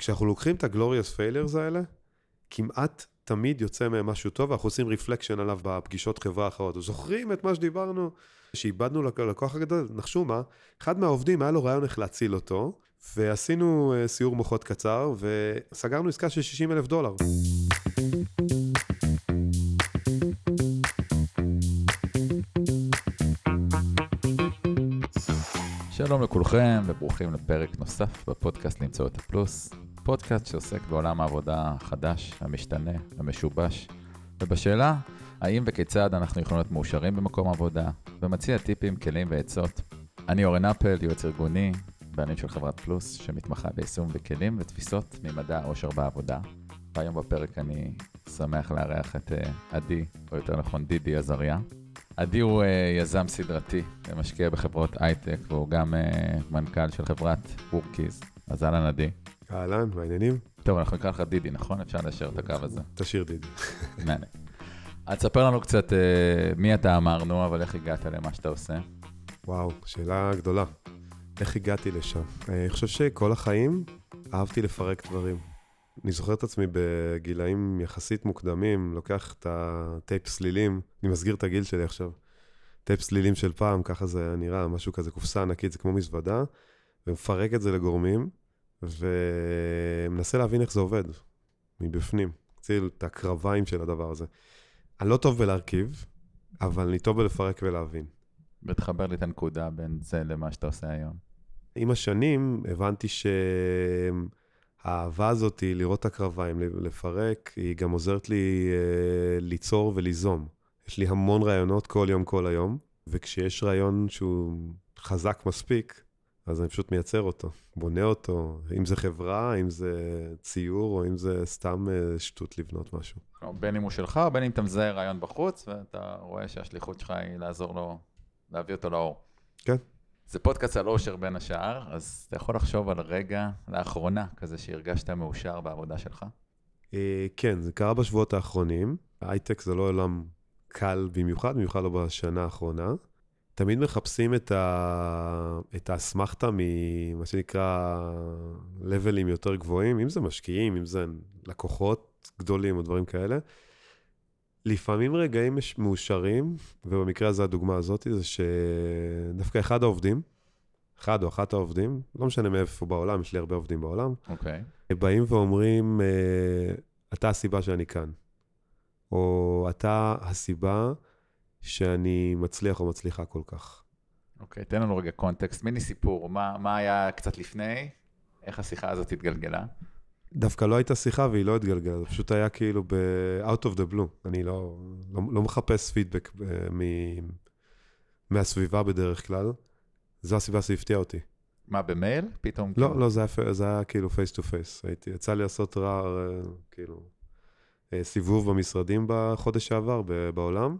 וכשאנחנו לוקחים את ה-glorious failures האלה, כמעט תמיד יוצא מהם משהו טוב, ואנחנו עושים רפלקשן עליו בפגישות חברה אחרות. זוכרים את מה שדיברנו? שאיבדנו לקוח הגדול, נחשו מה, אחד מהעובדים היה לו רעיון איך להציל אותו, ועשינו אה, סיור מוחות קצר, וסגרנו עסקה של 60 אלף דולר. שלום לכולכם וברוכים לפרק נוסף בפודקאסט למצוא את הפלוס, פודקאסט שעוסק בעולם העבודה החדש, המשתנה, המשובש, ובשאלה האם וכיצד אנחנו יכולים להיות מאושרים במקום עבודה, ומציע טיפים, כלים ועצות. אני אורן אפל, יועץ ארגוני, בעלים של חברת פלוס, שמתמחה ביישום וכלים ותפיסות ממדע העושר בעבודה. והיום בפרק אני שמח לארח את אה, עדי, או יותר נכון דידי עזריה. עדי הוא uh, יזם סדרתי ומשקיע בחברות הייטק, והוא גם uh, מנכ"ל של חברת וורקיז. אז אהלן עדי. אהלן, מעניינים? טוב, אנחנו נקרא לך דידי, נכון? אפשר להשאיר את הקו הזה. תשאיר דידי. מעניין. אז תספר לנו קצת uh, מי אתה אמרנו, אבל איך הגעת למה שאתה עושה. וואו, שאלה גדולה. איך הגעתי לשם? אני חושב שכל החיים אהבתי לפרק דברים. אני זוכר את עצמי בגילאים יחסית מוקדמים, לוקח את הטייפ סלילים, אני מסגיר את הגיל שלי עכשיו. טייפ סלילים של פעם, ככה זה נראה, משהו כזה, קופסה ענקית, זה כמו מזוודה, ומפרק את זה לגורמים, ומנסה להבין איך זה עובד, מבפנים. ציל את הקרביים של הדבר הזה. אני לא טוב בלהרכיב, אבל אני טוב בלפרק ולהבין. ותחבר לי את הנקודה בין זה למה שאתה עושה היום. עם השנים הבנתי ש... האהבה הזאת, לראות את הקרביים, לפרק, היא גם עוזרת לי אה, ליצור וליזום. יש לי המון רעיונות כל יום, כל היום, וכשיש רעיון שהוא חזק מספיק, אז אני פשוט מייצר אותו, בונה אותו, אם זה חברה, אם זה ציור, או אם זה סתם אה, שטות לבנות משהו. בין אם הוא שלך, בין אם אתה מזהה רעיון בחוץ, ואתה רואה שהשליחות שלך היא לעזור לו, להביא אותו לאור. כן. זה פודקאסט על אושר בין השאר, אז אתה יכול לחשוב על רגע לאחרונה כזה שהרגשת מאושר בעבודה שלך? אה, כן, זה קרה בשבועות האחרונים. הייטק זה לא עולם קל במיוחד, במיוחד לא בשנה האחרונה. תמיד מחפשים את, ה... את האסמכתה ממה שנקרא לבלים יותר גבוהים, אם זה משקיעים, אם זה לקוחות גדולים או דברים כאלה. לפעמים רגעים מאושרים, ובמקרה הזה הדוגמה הזאת, זה שדווקא אחד העובדים, אחד או אחת העובדים, לא משנה מאיפה בעולם, יש לי הרבה עובדים בעולם, אוקיי. Okay. באים ואומרים, אה, אתה הסיבה שאני כאן, או אתה הסיבה שאני מצליח או מצליחה כל כך. אוקיי, okay, תן לנו רגע קונטקסט, מיני סיפור, מה, מה היה קצת לפני, איך השיחה הזאת התגלגלה? דווקא לא הייתה שיחה והיא לא התגלגלה, זה פשוט היה כאילו ב-out of the blue. אני לא, לא, לא מחפש פידבק אה, מ- מהסביבה בדרך כלל. זו הסיבה שהפתיעה אותי. מה, במייל? פתאום? לא, כאילו... לא, זה היה, זה היה כאילו face to face. הייתי, יצא לי לעשות רע, אה, כאילו, אה, סיבוב במשרדים בחודש שעבר בעולם,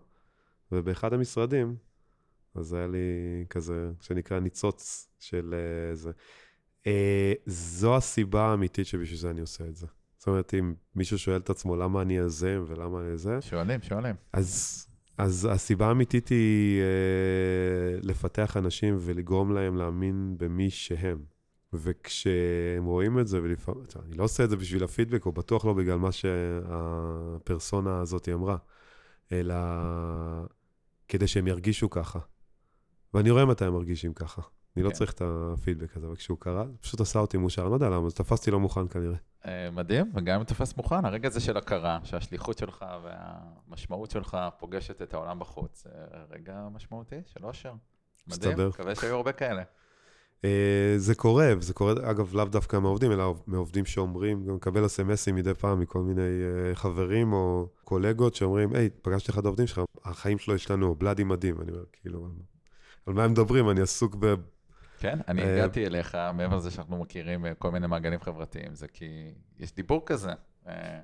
ובאחד המשרדים, אז היה לי כזה, שנקרא ניצוץ של איזה... אה, זו הסיבה האמיתית שבשביל זה אני עושה את זה. זאת אומרת, אם מישהו שואל את עצמו למה אני יזם ולמה אני זה... שואלים, שואלים. אז, אז הסיבה האמיתית היא אה, לפתח אנשים ולגרום להם להאמין במי שהם. וכשהם רואים את זה, ולפעמים, אני לא עושה את זה בשביל הפידבק, או בטוח לא בגלל מה שהפרסונה הזאת אמרה, אלא כדי שהם ירגישו ככה. ואני רואה מתי הם מרגישים ככה. אני לא כן. צריך את הפידבק הזה, אבל כשהוא קרה, זה פשוט עשה אותי מאושר, אני לא יודע למה, תפסתי לא מוכן כנראה. אה, מדהים, וגם אם תופס מוכן, הרגע הזה של הכרה, שהשליחות שלך והמשמעות שלך פוגשת את העולם בחוץ, רגע משמעותי של אושר. מדהים, מקווה שהיו הרבה כאלה. אה, זה קורה, זה קורה, אגב, לאו דווקא מהעובדים, אלא מעובדים שאומרים, גם מקבל אסמסים מדי פעם מכל מיני אה, חברים או קולגות שאומרים, היי, פגשתי אחד העובדים שלך, החיים שלו השתנו, בלאדי מדהים. אני אומר, כאילו, על מה הם מדברים? אני עסוק ב... כן, אני אה, הגעתי אליך, מעבר לזה שאנחנו מכירים אה, כל מיני מעגלים חברתיים, זה כי יש דיבור כזה, אה,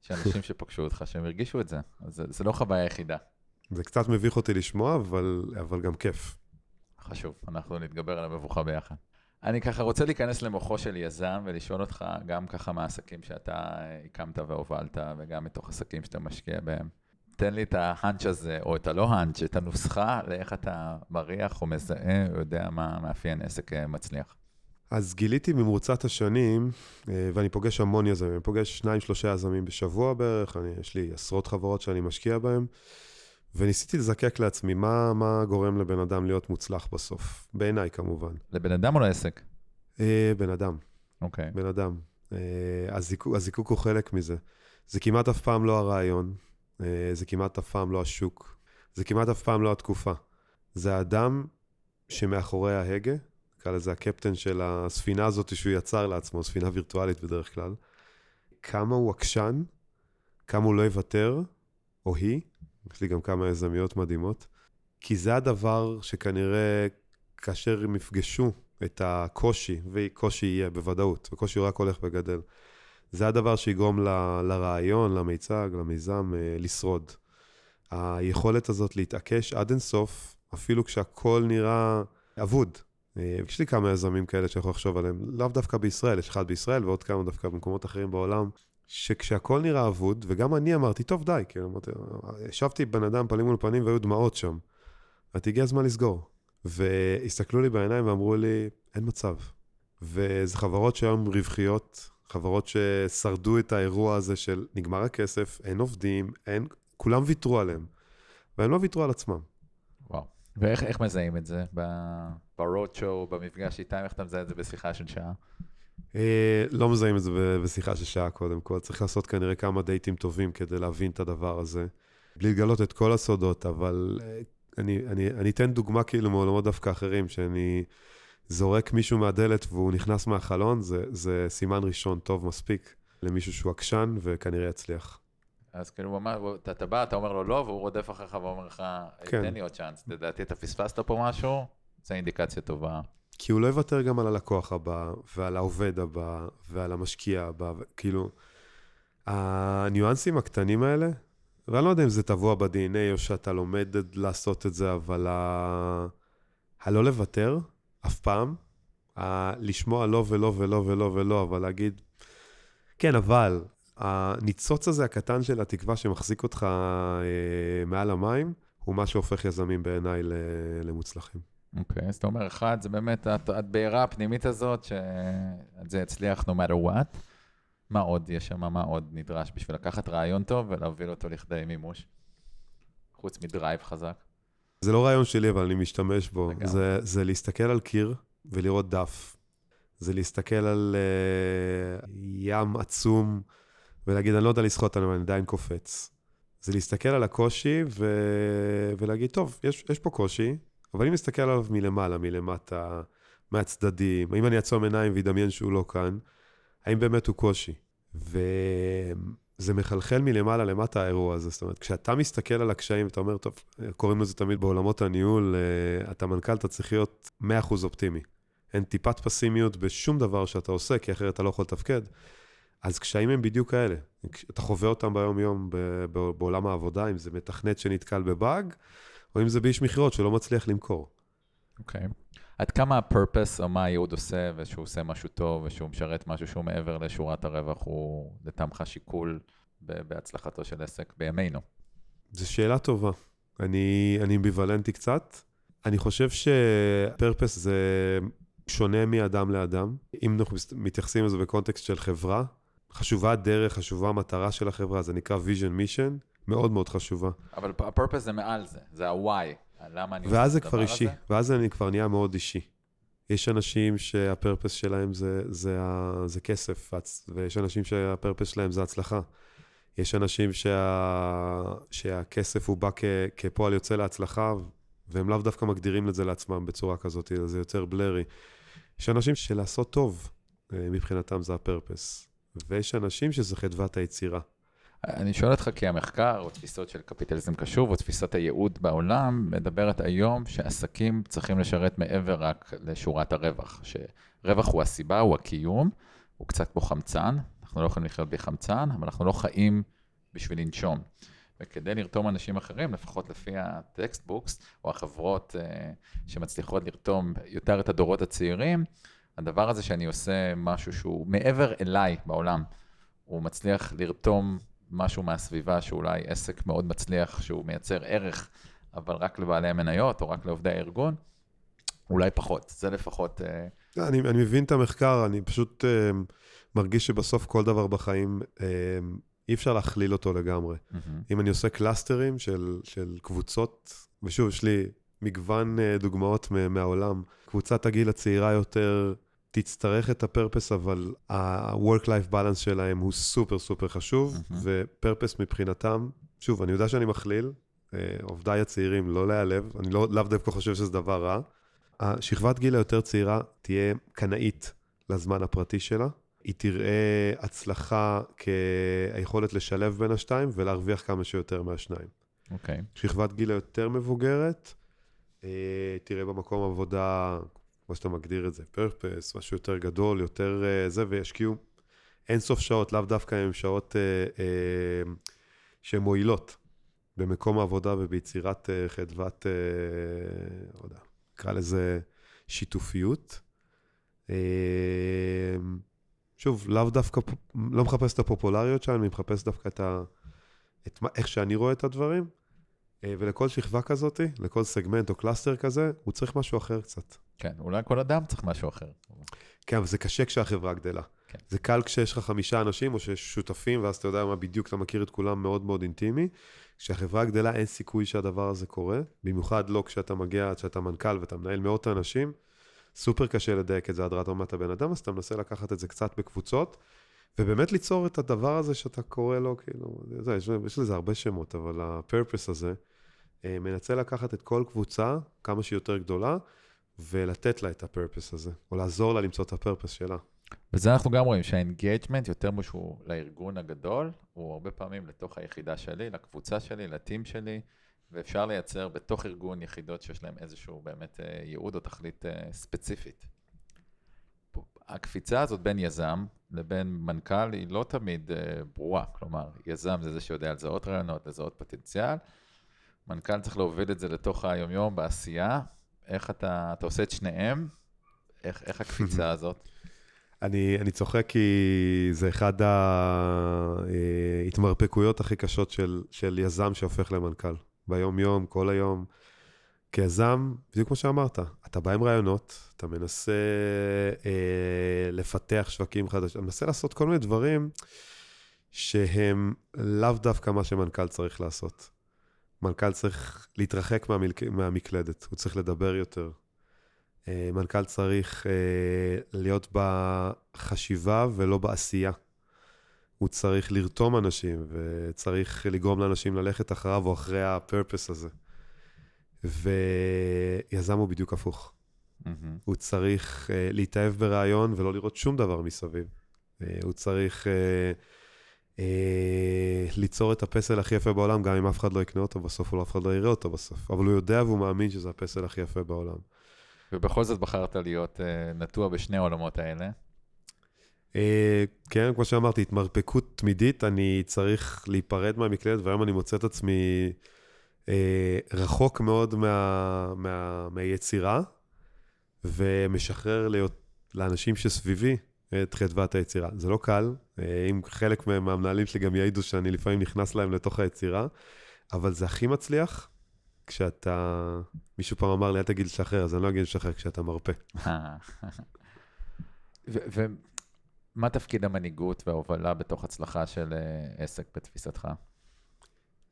שאנשים שפגשו אותך, שהם הרגישו את זה, אז זה, זה לא חוויה יחידה. זה קצת מביך אותי לשמוע, אבל, אבל גם כיף. חשוב, אנחנו נתגבר על המבוכה ביחד. אני ככה רוצה להיכנס למוחו של יזם ולשאול אותך גם ככה מהעסקים שאתה הקמת והובלת, וגם מתוך עסקים שאתה משקיע בהם. תן לי את ההאנץ' הזה, או את הלא-האנץ', את הנוסחה לאיך אתה מריח או מזהה, או יודע מה מאפיין עסק אה, מצליח. אז גיליתי במרוצת השנים, אה, ואני פוגש המון יזמים, אני פוגש שניים, שלושה יזמים בשבוע בערך, אני, יש לי עשרות חברות שאני משקיע בהן, וניסיתי לזקק לעצמי מה, מה גורם לבן אדם להיות מוצלח בסוף, בעיניי כמובן. לבן אדם או לעסק? אה, בן אדם, אוקיי. בן אדם. אה, הזיקוק, הזיקוק הוא חלק מזה. זה כמעט אף פעם לא הרעיון, זה כמעט אף פעם לא השוק, זה כמעט אף פעם לא התקופה. זה האדם שמאחורי ההגה, נקרא לזה הקפטן של הספינה הזאת שהוא יצר לעצמו, ספינה וירטואלית בדרך כלל. כמה הוא עקשן, כמה הוא לא יוותר, או היא, יש לי גם כמה יזמיות מדהימות, כי זה הדבר שכנראה כאשר הם יפגשו את הקושי, וקושי יהיה בוודאות, וקושי רק הולך וגדל, זה הדבר שיגרום ל, לרעיון, למיצג, למיזם, אה, לשרוד. היכולת הזאת להתעקש עד אינסוף, אפילו כשהכול נראה אבוד. אה, יש לי כמה יזמים כאלה שאני יכול לחשוב עליהם, לאו דווקא בישראל, יש אחד בישראל ועוד כמה דווקא במקומות אחרים בעולם, שכשהכול נראה אבוד, וגם אני אמרתי, טוב, די, כאילו, אמרתי, ישבתי בן אדם פנים מול פנים והיו דמעות שם. אמרתי, הגיע הזמן לסגור. והסתכלו לי בעיניים ואמרו לי, אין מצב. וזה חברות שהיום רווחיות, חברות ששרדו את האירוע הזה של נגמר הכסף, אין עובדים, אין, כולם ויתרו עליהם. והם לא ויתרו על עצמם. וואו. ואיך מזהים את זה? ב-road show, במפגש איתם, איך אתה מזהה את זה בשיחה של שעה? אה, לא מזהים את זה בשיחה של שעה קודם כל. צריך לעשות כנראה כמה דייטים טובים כדי להבין את הדבר הזה. בלי לגלות את כל הסודות, אבל אה, אני, אני, אני אתן דוגמה כאילו מעולמות דווקא אחרים, שאני זורק מישהו מהדלת והוא נכנס מהחלון, זה, זה סימן ראשון טוב מספיק למישהו שהוא עקשן וכנראה יצליח. אז כאילו הוא אמר, אתה, אתה בא, אתה אומר לו לא, והוא רודף אחריך ואומר לך, כן. תן לי עוד צ'אנס, לדעתי אתה פספסת פה משהו, זו אינדיקציה טובה. כי הוא לא יוותר גם על הלקוח הבא, ועל העובד הבא, ועל המשקיע הבא, כאילו, הניואנסים הקטנים האלה, ואני לא יודע אם זה טבוע ב-DNA או שאתה לומד לעשות את זה, אבל ה... הלא לוותר, אף פעם. לשמוע לא ולא ולא ולא ולא, אבל להגיד, כן, אבל, הניצוץ הזה הקטן של התקווה שמחזיק אותך אה, מעל המים, הוא מה שהופך יזמים בעיניי למוצלחים. אוקיי, okay, אז אתה אומר, אחד, זה באמת הבעירה הפנימית הזאת, שזה יצליח no matter what. מה עוד יש שם, מה עוד נדרש בשביל לקחת רעיון טוב ולהוביל אותו לכדי מימוש? חוץ מדרייב חזק. זה לא רעיון שלי, אבל אני משתמש בו. זה, זה להסתכל על קיר ולראות דף. זה להסתכל על uh, ים עצום ולהגיד, אני לא יודע לשחות עליו, אני עדיין קופץ. זה להסתכל על הקושי ו... ולהגיד, טוב, יש, יש פה קושי, אבל אם נסתכל עליו מלמעלה, מלמטה, מהצדדים, אם אני אעצום עיניים ואדמיין שהוא לא כאן, האם באמת הוא קושי? וזה מחלחל מלמעלה למטה האירוע הזה. זאת אומרת, כשאתה מסתכל על הקשיים, אתה אומר, טוב, קוראים לזה תמיד בעולמות הניהול, אה, אתה מנכ"ל, אתה צריך להיות 100% אופטימי. אין טיפת פסימיות בשום דבר שאתה עושה, כי אחרת אתה לא יכול לתפקד. אז קשיים הם בדיוק כאלה. אתה חווה אותם ביום-יום בעולם העבודה, אם זה מתכנת שנתקל בבאג, או אם זה באיש מכירות שלא מצליח למכור. אוקיי. Okay. עד כמה הפרפס או מה הייעוד עושה, ושהוא עושה משהו טוב, ושהוא משרת משהו שהוא מעבר לשורת הרווח, הוא לטעמך שיקול בהצלחתו של עסק בימינו? זו שאלה טובה. אני, אני אמביוולנטי קצת. אני חושב שפרפס זה שונה מאדם לאדם. אם אנחנו מתייחסים לזה בקונטקסט של חברה, חשובה הדרך, חשובה המטרה של החברה, זה נקרא vision mission, מאוד מאוד חשובה. אבל הפרפס זה מעל זה, זה ה-why. למה אני? ואז זה כבר אישי, ואז אני כבר נהיה מאוד אישי. יש אנשים שהפרפס שלהם זה, זה, זה, זה כסף, ויש אנשים שהפרפס שלהם זה הצלחה. יש אנשים שה, שהכסף הוא בא כ, כפועל יוצא להצלחה, והם לאו דווקא מגדירים את זה לעצמם בצורה כזאת, זה יותר בלרי. יש אנשים שלעשות טוב, אה, מבחינתם זה הפרפס. ויש אנשים שזה חדוות היצירה. אני שואל אותך כי המחקר, או תפיסות של קפיטליזם קשוב, או תפיסת הייעוד בעולם, מדברת היום שעסקים צריכים לשרת מעבר רק לשורת הרווח. שרווח הוא הסיבה, הוא הקיום, הוא קצת כמו חמצן, אנחנו לא יכולים לחיות בלי חמצן, אבל אנחנו לא חיים בשביל לנשום. וכדי לרתום אנשים אחרים, לפחות לפי ה textbooks, או החברות uh, שמצליחות לרתום יותר את הדורות הצעירים, הדבר הזה שאני עושה משהו שהוא מעבר אליי בעולם, הוא מצליח לרתום משהו מהסביבה שאולי עסק מאוד מצליח, שהוא מייצר ערך, אבל רק לבעלי המניות או רק לעובדי הארגון, אולי פחות. זה לפחות uh, אני, אני מבין את המחקר, אני פשוט uh, מרגיש שבסוף כל דבר בחיים, uh, אי אפשר להכליל אותו לגמרי. Mm-hmm. אם אני עושה clusterים של, של קבוצות, ושוב, יש לי מגוון uh, דוגמאות מהעולם, קבוצת הגיל הצעירה יותר תצטרך את ה purpose, אבל ה-work-life balance שלהם הוא סופר סופר חשוב, mm-hmm. ו purpose מבחינתם, שוב, אני יודע שאני מכליל, עובדיי הצעירים, לא להיעלב, אני לא, לאו דווקא חושב שזה דבר רע. השכבת גיל היותר צעירה תהיה קנאית לזמן הפרטי שלה. היא תראה הצלחה כיכולת לשלב בין השתיים ולהרוויח כמה שיותר מהשניים. אוקיי. Okay. שכבת גיל היותר מבוגרת, אה, תראה במקום עבודה, כמו שאתה מגדיר את זה, פרפס, משהו יותר גדול, יותר אה, זה, וישקיעו אינסוף שעות, לאו דווקא הן שעות אה, שהן מועילות במקום העבודה וביצירת חדוות, לא יודע, נקרא לזה שיתופיות. אמ, שוב, לאו דווקא, לא מחפש את הפופולריות שלנו, אני מחפש דווקא את, ה, את מה, איך שאני רואה את הדברים. אה, ולכל שכבה כזאת, לכל סגמנט או קלאסטר כזה, הוא צריך משהו אחר קצת. כן, אולי כל אדם צריך משהו אחר. כן, אבל זה קשה כשהחברה גדלה. כן. זה קל כשיש לך חמישה אנשים, או שיש שותפים, ואז אתה יודע מה בדיוק, אתה מכיר את כולם מאוד מאוד אינטימי. כשהחברה גדלה, אין סיכוי שהדבר הזה קורה, במיוחד לא כשאתה מגיע, כשאתה מנכ"ל ואתה מנהל מאות אנשים. סופר קשה לדייק את זה עד רמת הבן אדם, אז אתה מנסה לקחת את זה קצת בקבוצות, ובאמת ליצור את הדבר הזה שאתה קורא לו, כאילו, זה, יש, יש לזה הרבה שמות, אבל הפרפס הזה, מנסה לקחת את כל קבוצה, כמה שהיא יותר גדולה, ולתת לה את ה purpose הזה, או לעזור לה למצוא את ה purpose שלה. וזה אנחנו גם רואים שה engagement יותר משהו לארגון הגדול, הוא הרבה פעמים לתוך היחידה שלי, לקבוצה שלי, ל team שלי, ואפשר לייצר בתוך ארגון יחידות שיש להם איזשהו באמת אה, ייעוד או תכלית אה, ספציפית. הקפיצה הזאת בין יזם לבין מנכ"ל היא לא תמיד אה, ברורה, כלומר, יזם זה זה שיודע לזהות רעיונות, לזהות פוטנציאל, מנכ"ל צריך להוביל את זה לתוך היומיום בעשייה, איך אתה, אתה עושה את שניהם, איך, איך הקפיצה הזאת? אני, אני צוחק כי זה אחד ההתמרפקויות הכי קשות של, של יזם שהופך למנכ"ל. ביום-יום, כל היום. כיזם, בדיוק כמו שאמרת, אתה בא עם רעיונות, אתה מנסה אה, לפתח שווקים חדשים, אתה מנסה לעשות כל מיני דברים שהם לאו דווקא מה שמנכ"ל צריך לעשות. מנכ"ל צריך להתרחק מהמלק... מהמקלדת, הוא צריך לדבר יותר. אה, מנכ"ל צריך אה, להיות בחשיבה ולא בעשייה. הוא צריך לרתום אנשים, וצריך לגרום לאנשים ללכת אחריו או אחרי הפרפס הזה. ויזם הוא בדיוק הפוך. Mm-hmm. הוא צריך uh, להתאהב ברעיון ולא לראות שום דבר מסביב. Uh, הוא צריך uh, uh, ליצור את הפסל הכי יפה בעולם, גם אם אף אחד לא יקנה אותו בסוף, או אף אחד לא יראה אותו בסוף. אבל הוא יודע והוא מאמין שזה הפסל הכי יפה בעולם. ובכל זאת בחרת להיות uh, נטוע בשני העולמות האלה. אה, כן, כמו שאמרתי, התמרפקות תמידית, אני צריך להיפרד מהמקלדת, והיום אני מוצא את עצמי אה, רחוק מאוד מה, מה, מהיצירה, ומשחרר להיות, לאנשים שסביבי את חדוות היצירה. זה לא קל, אה, אם חלק מהמנהלים שלי גם יעידו שאני לפעמים נכנס להם לתוך היצירה, אבל זה הכי מצליח כשאתה, מישהו פעם אמר לי, אל תגיד לשחרר, אז אני לא אגיד לשחרר כשאתה מרפה. מה תפקיד המנהיגות וההובלה בתוך הצלחה של אה, עסק בתפיסתך?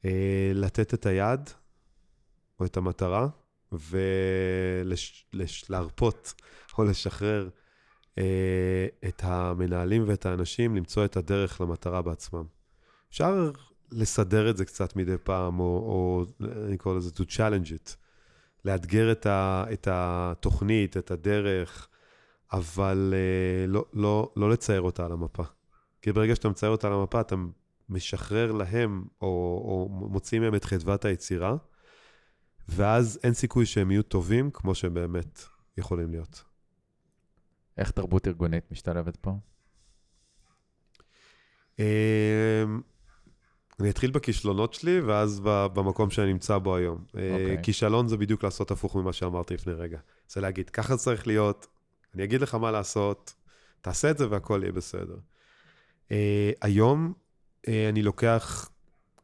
אה, לתת את היד או את המטרה ולהרפות או לשחרר אה, את המנהלים ואת האנשים למצוא את הדרך למטרה בעצמם. אפשר לסדר את זה קצת מדי פעם, או, או אני קורא לזה to challenge it, לאתגר את, ה, את התוכנית, את הדרך, אבל uh, לא, לא, לא לצייר אותה על המפה. כי ברגע שאתה מצייר אותה על המפה, אתה משחרר להם, או, או מוציא מהם את חדוות היצירה, ואז אין סיכוי שהם יהיו טובים כמו שהם באמת יכולים להיות. איך תרבות ארגונית משתלבת פה? אמ, אני אתחיל בכישלונות שלי, ואז במקום שאני נמצא בו היום. Okay. אה, אוקיי. כישלון זה בדיוק לעשות הפוך ממה שאמרתי לפני רגע. זה להגיד, ככה צריך להיות, אני אגיד לך מה לעשות, תעשה את זה והכל יהיה בסדר. Uh, היום uh, אני לוקח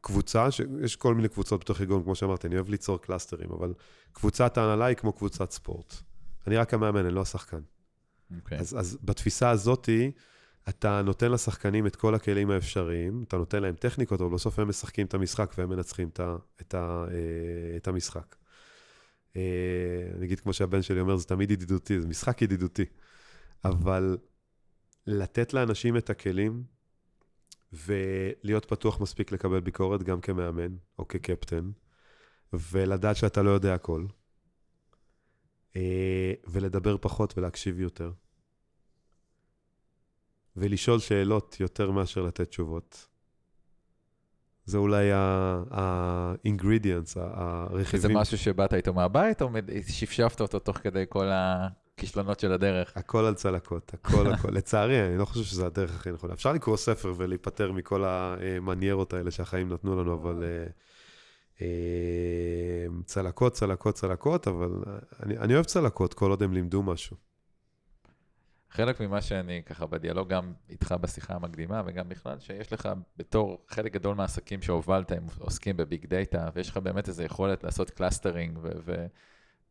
קבוצה, יש כל מיני קבוצות בתוך ארגון, כמו שאמרתי, אני אוהב ליצור קלאסטרים, אבל קבוצת ההנהלה היא כמו קבוצת ספורט. אני רק המאמן, אני לא השחקן. אוקיי. אז, אז בתפיסה הזאתי, אתה נותן לשחקנים את כל הכלים האפשריים, אתה נותן להם טכניקות, אבל בסוף הם משחקים את המשחק והם מנצחים את, ה, את, ה, אה, את המשחק. אה, אני אגיד כמו שהבן שלי אומר, זה תמיד ידידותי, זה משחק ידידותי. אבל לתת לאנשים את הכלים ולהיות פתוח מספיק לקבל ביקורת גם כמאמן או כקפטן, ולדעת שאתה לא יודע הכל, ולדבר פחות ולהקשיב יותר. ולשאול שאלות יותר מאשר לתת תשובות. זה אולי ה-ingredients, וזה הרכיבים. משהו שבאת איתו מהבית, או שפשפת אותו תוך כדי כל הכישלונות של הדרך? הכל על צלקות, הכל הכל. לצערי, אני לא חושב שזו הדרך הכי נכונה. אפשר לקרוא ספר ולהיפטר מכל המניירות האלה שהחיים נתנו לנו, אבל אה, אה, צלקות, צלקות, צלקות, אבל אני, אני אוהב צלקות כל עוד הם לימדו משהו. חלק ממה שאני ככה בדיאלוג גם איתך בשיחה המקדימה וגם בכלל, שיש לך בתור חלק גדול מהעסקים שהובלת, הם עוסקים ב big data, ויש לך באמת איזו יכולת לעשות clustering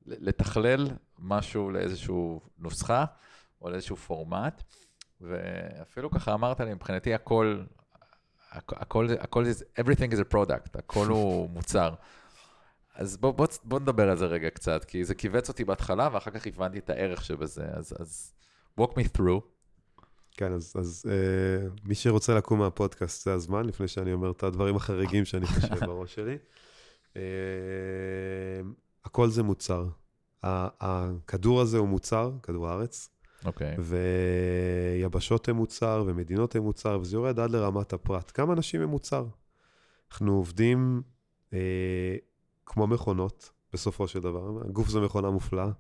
ולתכלל משהו לאיזושהי נוסחה או לאיזשהו פורמט, ואפילו ככה אמרת לי, מבחינתי הכל, הכ- הכל, הכל, everything is a product, הכל הוא מוצר. אז בוא, בוא, בוא נדבר על זה רגע קצת, כי זה כיווץ אותי בהתחלה, ואחר כך הבנתי את הערך שבזה, אז, אז walk me through. כן, אז, אז אה, מי שרוצה לקום מהפודקאסט, זה הזמן, לפני שאני אומר את הדברים החריגים שאני חושב בראש שלי. אה, הכל זה מוצר. הכדור הזה הוא מוצר, כדור הארץ, אוקיי. ויבשות הם מוצר, ומדינות הם מוצר, וזה יורד עד לרמת הפרט. כמה אנשים הם מוצר? אנחנו עובדים אה, כמו מכונות, בסופו של דבר. הגוף זה מכונה מופלאה.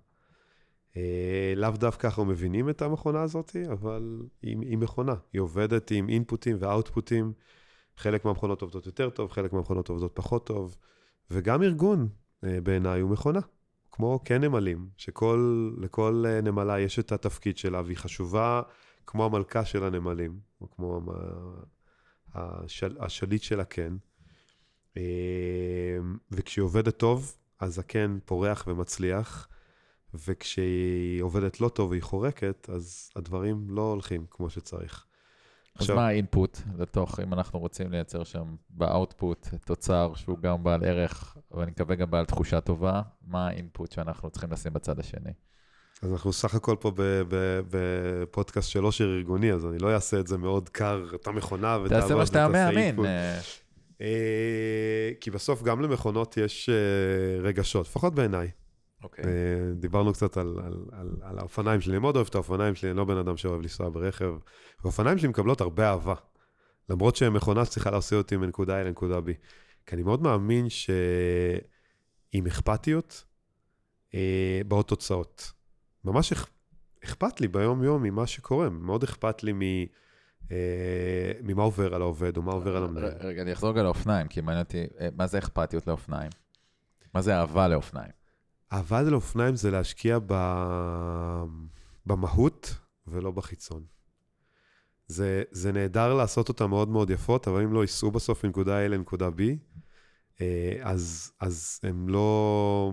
אה, לאו דווקא אנחנו מבינים את המכונה הזאת, אבל היא, היא מכונה. היא עובדת עם אינפוטים ואוטפוטים. חלק מהמכונות עובדות יותר טוב, חלק מהמכונות עובדות פחות טוב. וגם ארגון, אה, בעיניי, הוא מכונה. כמו כן נמלים, שלכל אה, נמלה יש את התפקיד שלה, והיא חשובה כמו המלכה של הנמלים, או כמו המ- השל, השליט של הקן. אה, וכשהיא עובדת טוב, אז הקן פורח ומצליח, וכשהיא עובדת לא טוב והיא חורקת, אז הדברים לא הולכים כמו שצריך. אז מה האינפוט לתוך, אם אנחנו רוצים לייצר שם באאוטפוט תוצר שהוא גם בעל ערך, ואני מקווה גם בעל תחושה טובה, מה האינפוט שאנחנו צריכים לשים בצד השני? אז אנחנו סך הכל פה בפודקאסט של עושר ארגוני, אז אני לא אעשה את זה מאוד קר, אתה מכונה ותעבוד תעשה מה שאתה ותעשה מאמין. אה, אה, כי בסוף גם למכונות יש אה, רגשות, לפחות בעיניי. אוקיי. אה, דיברנו קצת על, על, על, על האופניים שלי, אני מאוד אוהב את האופניים שלי, אני לא בן אדם שאוהב לנסוע ברכב. והאופניים שלי מקבלות הרבה אהבה, למרות שהן מכונה שצריכה להסיע אותי מנקודה A לנקודה B. כי אני מאוד מאמין שעם אכפתיות אה, באות תוצאות. ממש אכ... אכפת לי ביום-יום ממה שקורה, מאוד אכפת לי מ... אה, ממה עובר על העובד או מה עובר על המנהל. רגע, אני אחזור רגע לאופניים, כי מעניין אותי, אה, מה זה אכפתיות לאופניים? מה זה אהבה לאופניים? אהבה לאופניים זה להשקיע ב... במהות ולא בחיצון. זה, זה נהדר לעשות אותה מאוד מאוד יפות, אבל אם לא ייסעו בסוף מנקודה A לנקודה B, אה, אז, אז הם לא,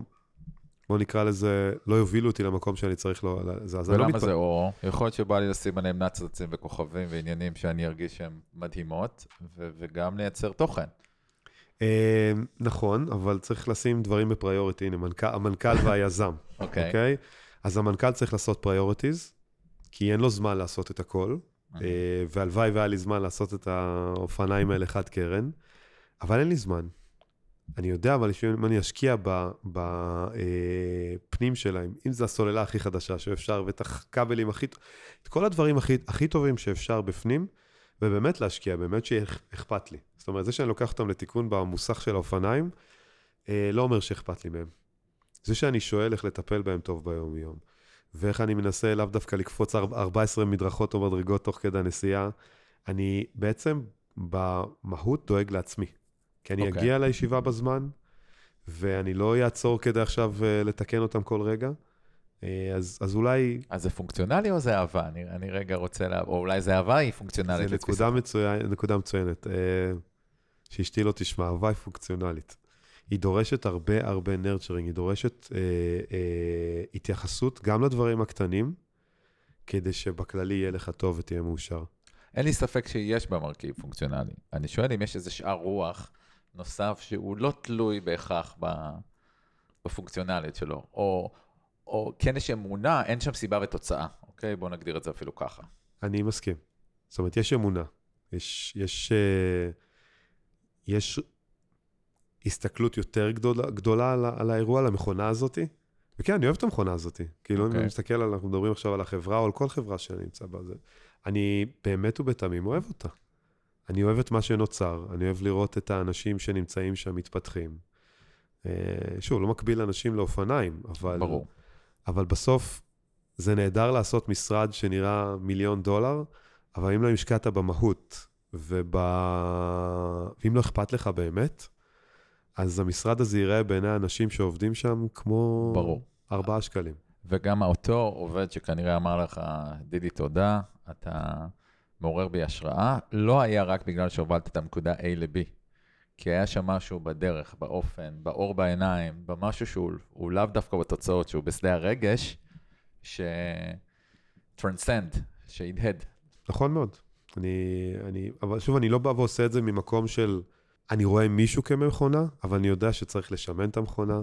בוא נקרא לזה, לא יובילו אותי למקום שאני צריך לא... זה, אז לא ולמה מתפ- זה או? יכול להיות שבא לי לשים עליהם נצנצים וכוכבים ועניינים שאני ארגיש שהם מדהימות, ו- וגם לייצר תוכן. אה, נכון, אבל צריך לשים דברים ב priority. הנה, מנכ... המנכ"ל והיזם. אוקיי. אוקיי? אז המנכ"ל צריך לעשות priorities, כי אין לו זמן לעשות את הכל. אה, והלוואי והיה לי זמן לעשות את האופניים האלה חד קרן, אבל אין לי זמן. אני יודע, אבל אם אני אשקיע בפנים שלהם, אם זה הסוללה הכי חדשה שאפשר, ואת הכבלים הכי... את כל הדברים הכי, הכי טובים שאפשר בפנים, ובאמת להשקיע, באמת שיהיה אכפת לי. זאת אומרת, זה שאני לוקח אותם לתיקון במוסך של האופניים, אה, לא אומר שאכפת לי מהם. זה שאני שואל איך לטפל בהם טוב ביום-יום, ואיך אני מנסה לאו דווקא לקפוץ ארבע- 14 מדרכות או מדרגות תוך כדי הנסיעה, אני בעצם במהות דואג לעצמי. כי אני אוקיי. אגיע לישיבה בזמן, ואני לא אעצור כדי עכשיו אה, לתקן אותם כל רגע. אה, אז, אז אולי אז זה פונקציונלי או זה אהבה? אני, אני רגע רוצה, לה... או אולי זה אהבה היא פונקציונלית. זו. נקודה, מצוין, נקודה מצוינת. שאשתי לא תשמע, אהבה היא פונקציונלית. היא דורשת הרבה הרבה נרצ'רינג, היא דורשת אה, אה, התייחסות גם לדברים הקטנים, כדי שבכללי יהיה לך טוב ותהיה מאושר. אין לי ספק שיש בה מרכיב פונקציונלי. אני שואל אם יש איזה שאר רוח נוסף שהוא לא תלוי בהכרח בפונקציונליות שלו, או, או כן יש אמונה, אין שם סיבה ותוצאה, אוקיי? בואו נגדיר את זה אפילו ככה. אני מסכים. זאת אומרת, יש אמונה. יש, יש, אה, יש הסתכלות יותר גדולה, גדולה על, על האירוע, על המכונה הזאת. וכן, אני אוהב את המכונה הזאת. כאילו, okay. אם אני אוקיי. מסתכל על, אנחנו מדברים עכשיו על החברה או על כל חברה שאני נמצא בה, זה, אני באמת ובתמים אוהב אותה. אני אוהב את מה שנוצר, אני אוהב לראות את האנשים שנמצאים שם מתפתחים. אה, שוב, לא מקביל אנשים לאופניים, אבל... ברור. אבל בסוף זה נהדר לעשות משרד שנראה מיליון דולר, אבל אם לא השקעת במהות. ואם לא אכפת לך באמת, אז המשרד הזה ייראה בעיני האנשים שעובדים שם כמו... ברור. ארבעה שקלים. וגם אותו עובד שכנראה אמר לך, דידי, תודה, אתה מעורר בי השראה, לא היה רק בגלל שהובלת את הנקודה A ל-B. כי היה שם משהו בדרך, באופן, באור בעיניים, במשהו שהוא לאו דווקא בתוצאות, שהוא בשדה הרגש, ש-transcend, שהדהד. נכון מאוד. אני, אני, אבל שוב, אני לא בא ועושה את זה ממקום של, אני רואה מישהו כמכונה, אבל אני יודע שצריך לשמן את המכונה,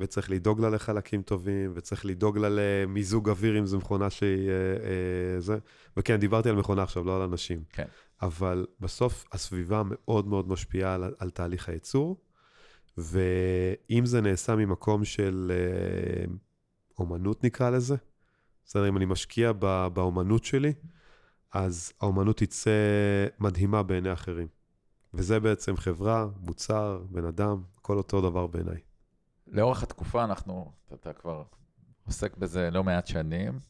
וצריך לדאוג לה לחלקים טובים, וצריך לדאוג לה למיזוג אוויר אם זו מכונה שהיא... אה, אה, זה. וכן, דיברתי על מכונה עכשיו, לא על אנשים. כן. אבל בסוף הסביבה מאוד מאוד משפיעה על, על תהליך הייצור, ואם זה נעשה ממקום של אה, אומנות נקרא לזה, בסדר, אם אני משקיע בא, באומנות שלי, אז האומנות תצא מדהימה בעיני אחרים. וזה בעצם חברה, מוצר, בן אדם, כל אותו דבר בעיניי. לאורך התקופה אנחנו, אתה כבר עוסק בזה לא מעט שנים,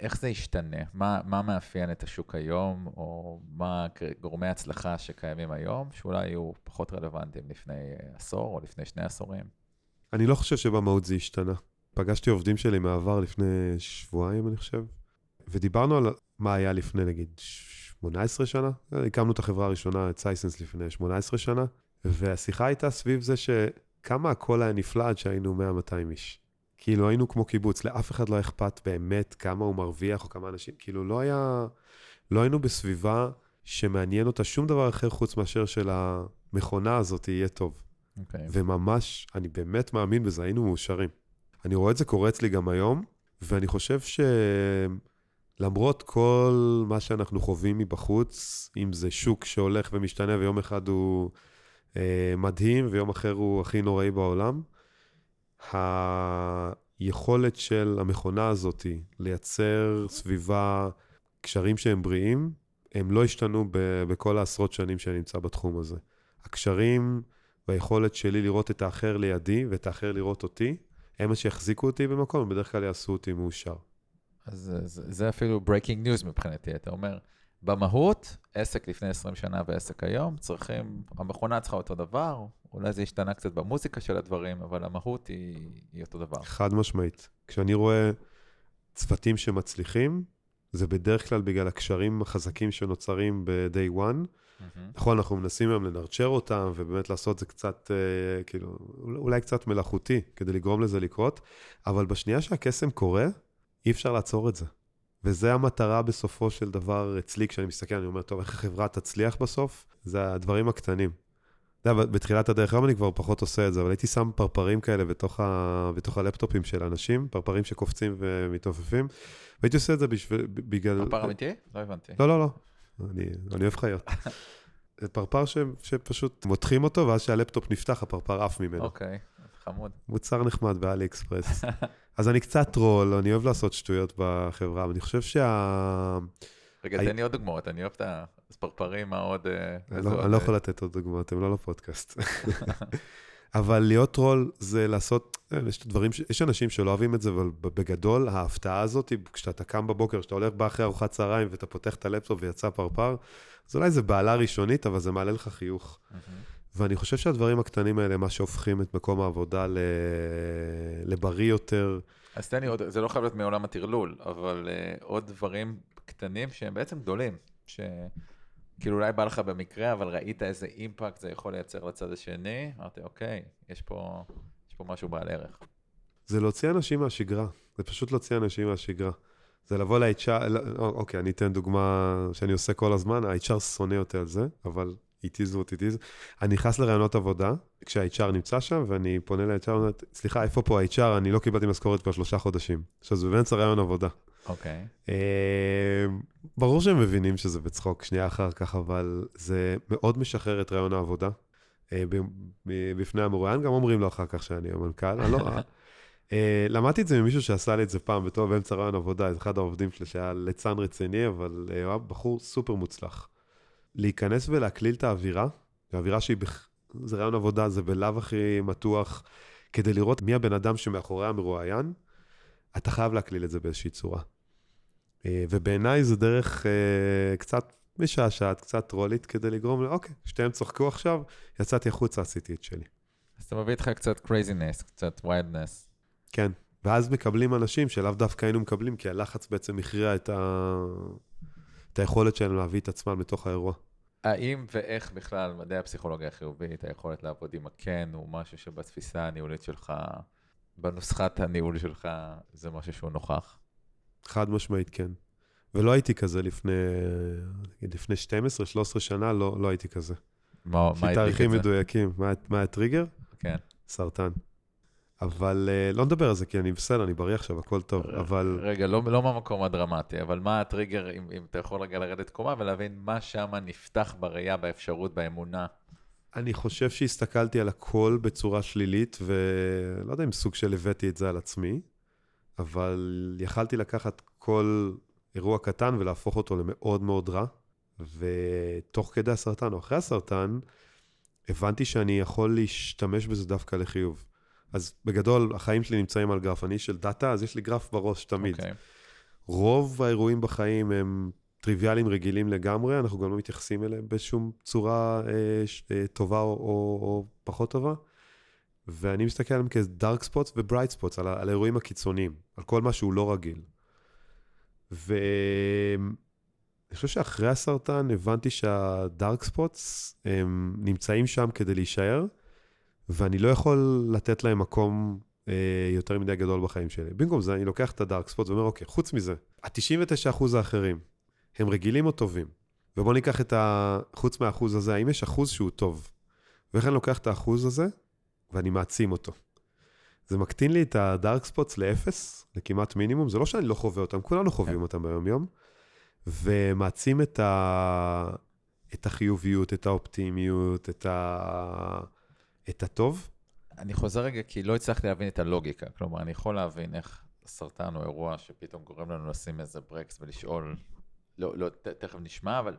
איך זה ישתנה? מה, מה מאפיין את השוק היום, או מה גורמי הצלחה שקיימים היום, שאולי יהיו פחות רלוונטיים לפני עשור או לפני שני עשורים? אני לא חושב שבמהות זה השתנה. פגשתי עובדים שלי מעבר לפני שבועיים, אני חושב, ודיברנו על מה היה לפני, נגיד, 18 שנה. הקמנו את החברה הראשונה, את סייסנס, לפני 18 שנה, והשיחה הייתה סביב זה שכמה הכל היה נפלא עד שהיינו 100-200 איש. כאילו היינו כמו קיבוץ, לאף אחד לא אכפת באמת כמה הוא מרוויח או כמה אנשים, כאילו לא היה, לא היינו בסביבה שמעניין אותה שום דבר אחר חוץ מאשר של המכונה הזאת יהיה טוב. Okay. אוקיי. וממש, אני באמת מאמין בזה, היינו מאושרים. אני רואה את זה קורה אצלי גם היום, ואני חושב שלמרות כל מה שאנחנו חווים מבחוץ, אם זה שוק שהולך ומשתנה ויום אחד הוא אה, מדהים ויום אחר הוא הכי נוראי בעולם, היכולת של המכונה הזאת לייצר סביבה קשרים שהם בריאים, הם לא השתנו ב- בכל העשרות שנים שאני נמצא בתחום הזה. הקשרים והיכולת שלי לראות את האחר לידי ואת האחר לראות אותי, הם מה שיחזיקו אותי במקום, ובדרך כלל יעשו אותי מאושר. אז זה, זה אפילו breaking news מבחינתי, אתה אומר, במהות, עסק לפני 20 שנה ועסק היום, צריכים, המכונה צריכה אותו דבר, אולי זה השתנה קצת במוזיקה של הדברים, אבל המהות היא, היא אותו דבר. חד משמעית. כשאני רואה צוותים שמצליחים, זה בדרך כלל בגלל הקשרים החזקים שנוצרים ב-day one. Mm-hmm. נכון, אנחנו מנסים היום לנרצ'ר אותם, ובאמת לעשות זה קצת, אה, כאילו, אולי קצת מלאכותי, כדי לגרום לזה לקרות, אבל בשנייה שהקסם קורה, אי אפשר לעצור את זה. וזה המטרה בסופו של דבר אצלי, כשאני מסתכל, אני אומר, טוב, איך החברה תצליח בסוף? זה הדברים הקטנים. אתה יודע, בתחילת הדרך, היום אני כבר פחות עושה את זה, אבל הייתי שם פרפרים כאלה בתוך, ה... בתוך הלפטופים של אנשים, פרפרים שקופצים ומתעופפים, והייתי עושה את זה בשביל, בגלל... פרפר אמיתי? לא הבנתי. לא, לא, לא. אני, אני אוהב חיות. זה פרפר ש... שפשוט מותחים אותו, ואז כשהלפטופ נפתח, הפרפר עף ממנו. אוקיי, חמוד. מוצר נחמד ב AliExpress. אז אני קצת טרול, אני אוהב לעשות שטויות בחברה, אבל אני חושב שה... רגע, תן לי עוד דוגמאות, אני אוהב את הפרפרים העוד... אה, לא- אני לא יכול לתת עוד דוגמאות, הם לא לפודקאסט. אבל להיות טרול זה לעשות, אה, יש דברים, יש אנשים שלא אוהבים את זה, אבל בגדול, ההפתעה הזאת, כשאתה קם בבוקר, כשאתה הולך בא אחרי ארוחת צהריים ואתה פותח את הלפטופ ויצא פרפר, אז אולי זה בעלה ראשונית, אבל זה מעלה לך חיוך. ואני חושב שהדברים הקטנים האלה, מה שהופכים את מקום העבודה לבריא יותר. אז תן לי עוד, זה לא חייב להיות מעולם הטרלול, אבל uh, עוד דברים קטנים שהם בעצם גדולים, שכאילו אולי בא לך במקרה, אבל ראית איזה אימפקט זה יכול לייצר לצד השני, אמרתי, אוקיי, יש פה, יש פה משהו בעל ערך. זה להוציא אנשים מהשגרה, זה פשוט להוציא אנשים מהשגרה. זה לבוא ל-HR, לא, אוקיי, אני אתן דוגמה שאני עושה כל הזמן, ה-HR שונא אותי על זה, אבל it is what it is. אני נכנס לרעיונות עבודה, כשה-HR נמצא שם, ואני פונה ל-HR, ואומר, סליחה, איפה פה ה-HR? אני לא קיבלתי משכורת כבר שלושה חודשים. עכשיו, זה באמצע רעיון עבודה. אוקיי. אה, ברור שהם מבינים שזה בצחוק שנייה אחר כך, אבל זה מאוד משחרר את רעיון העבודה. ב- בפני המרואיין, גם אומרים לו אחר כך שאני המנכ"ל. אני לא... אה, למדתי את זה ממישהו שעשה לי את זה פעם בתור באמצע רעיון עבודה, אחד העובדים שלי שהיה ליצן רציני, אבל אה, הוא היה בחור סופר מוצלח. להיכנס ולהקליל את האווירה, האווירה שהיא, בח... זה רעיון עבודה, זה בלאו הכי מתוח, כדי לראות מי הבן אדם שמאחורי המרואיין, אתה חייב להקליל את זה באיזושהי צורה. אה, ובעיניי זה דרך אה, קצת משעשעת, קצת טרולית, כדי לגרום ל... אוקיי, שתיהם צחקו עכשיו, יצאתי החוצה, עשיתי את שלי. אז אתה מביא איתך קצת craziness, קצת wildness. כן. ואז מקבלים אנשים שלאו דווקא היינו מקבלים, כי הלחץ בעצם הכריע את, ה... את היכולת שלהם להביא את עצמם לתוך האירוע. האם ואיך בכלל מדעי הפסיכולוגיה החיובית, היכולת לעבוד עם הכן, הוא משהו שבתפיסה הניהולית שלך, בנוסחת הניהול שלך, זה משהו שהוא נוכח? חד משמעית, כן. ולא הייתי כזה לפני, לפני 12-13 שנה, לא, לא הייתי כזה. מה, מה הדליק תאריכים את זה? מדויקים. מה, מה הטריגר? כן. סרטן. אבל uh, לא נדבר על זה, כי אני בסדר, אני בריא עכשיו, הכל טוב, אבל רגע, לא, לא מהמקום הדרמטי, אבל מה הטריגר, אם, אם אתה יכול רגע לרדת קומה ולהבין מה שם נפתח בראייה, באפשרות, באמונה. אני חושב שהסתכלתי על הכל בצורה שלילית, ולא יודע אם סוג של הבאתי את זה על עצמי, אבל יכלתי לקחת כל אירוע קטן ולהפוך אותו למאוד מאוד רע, ותוך כדי הסרטן או אחרי הסרטן, הבנתי שאני יכול להשתמש בזה דווקא לחיוב. אז בגדול, החיים שלי נמצאים על גרף. אני של data, אז יש לי גרף בראש תמיד. אוקיי. רוב האירועים בחיים הם טריוויאליים רגילים לגמרי, אנחנו גם לא מתייחסים אליהם בשום צורה אה, ש, אה, טובה או, או, או פחות טובה. ואני מסתכל עליהם כ dark spots ו bright spots, על, האירועים הקיצוניים, על כל מה שהוא לא רגיל. ואני חושב שאחרי הסרטן הבנתי שה dark spots הם נמצאים שם כדי להישאר, ואני לא יכול לתת להם מקום אה, יותר מדי גדול בחיים שלי. במקום זה, אני לוקח את הדארק ספוט ואומר, אוקיי, חוץ מזה, ה-99% האחרים, הם רגילים או טובים? ובואו ניקח את ה... חוץ מהאחוז הזה, האם יש אחוז שהוא טוב? ואיך אני לוקח את האחוז הזה ואני מעצים אותו. זה מקטין לי את הדארק ספוטס לאפס, לכמעט מינימום, זה לא שאני לא חווה אותם, כולנו חווים כן. אותם ביום-יום, ומעצים את, ה... את החיוביות, את האופטימיות, את, ה... את הטוב. אני חוזר רגע, כי לא הצלחתי להבין את הלוגיקה. כלומר, אני יכול להבין איך סרטן הוא אירוע שפתאום גורם לנו לשים איזה ברקס ולשאול, לא, לא, ת, תכף נשמע, אבל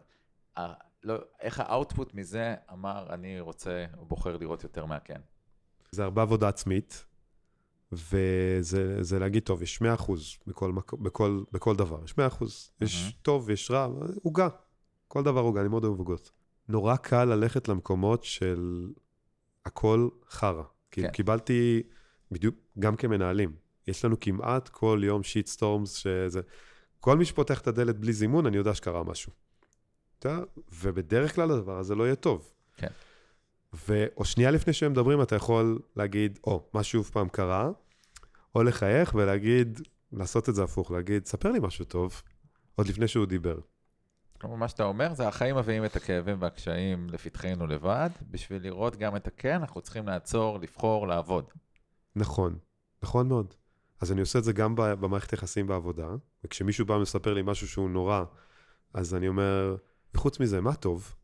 ה, לא, איך האאוטפוט מזה אמר, אני רוצה, או בוחר לראות יותר מהכן. זה הרבה עבודה עצמית, וזה זה להגיד, טוב, יש 100 אחוז בכל, מק- בכל, בכל דבר, יש 100 אחוז. יש. טוב, יש רע, עוגה. כל דבר עוגה, אני מאוד אוהב עוגות. נורא קל ללכת למקומות של הכל חרא. כן. קיבלתי, בדיוק, גם כמנהלים, יש לנו כמעט כל יום shit storms, שזה... כל מי שפותח את הדלת בלי זימון, אני יודע שקרה משהו. אתה? ובדרך כלל הדבר הזה לא יהיה טוב. כן. ו... או שנייה לפני שהם מדברים, אתה יכול להגיד, או, מה שוב פעם קרה, או לחייך ולהגיד, לעשות את זה הפוך, להגיד, ספר לי משהו טוב, עוד לפני שהוא דיבר. כלומר, מה שאתה אומר זה החיים מביאים את הכאבים והקשיים לפתחנו לבד, בשביל לראות גם את הכן, אנחנו צריכים לעצור, לבחור, לעבוד. נכון, נכון מאוד. אז אני עושה את זה גם במערכת יחסים בעבודה, וכשמישהו בא ומספר לי משהו שהוא נורא, אז אני אומר, וחוץ מזה, מה טוב?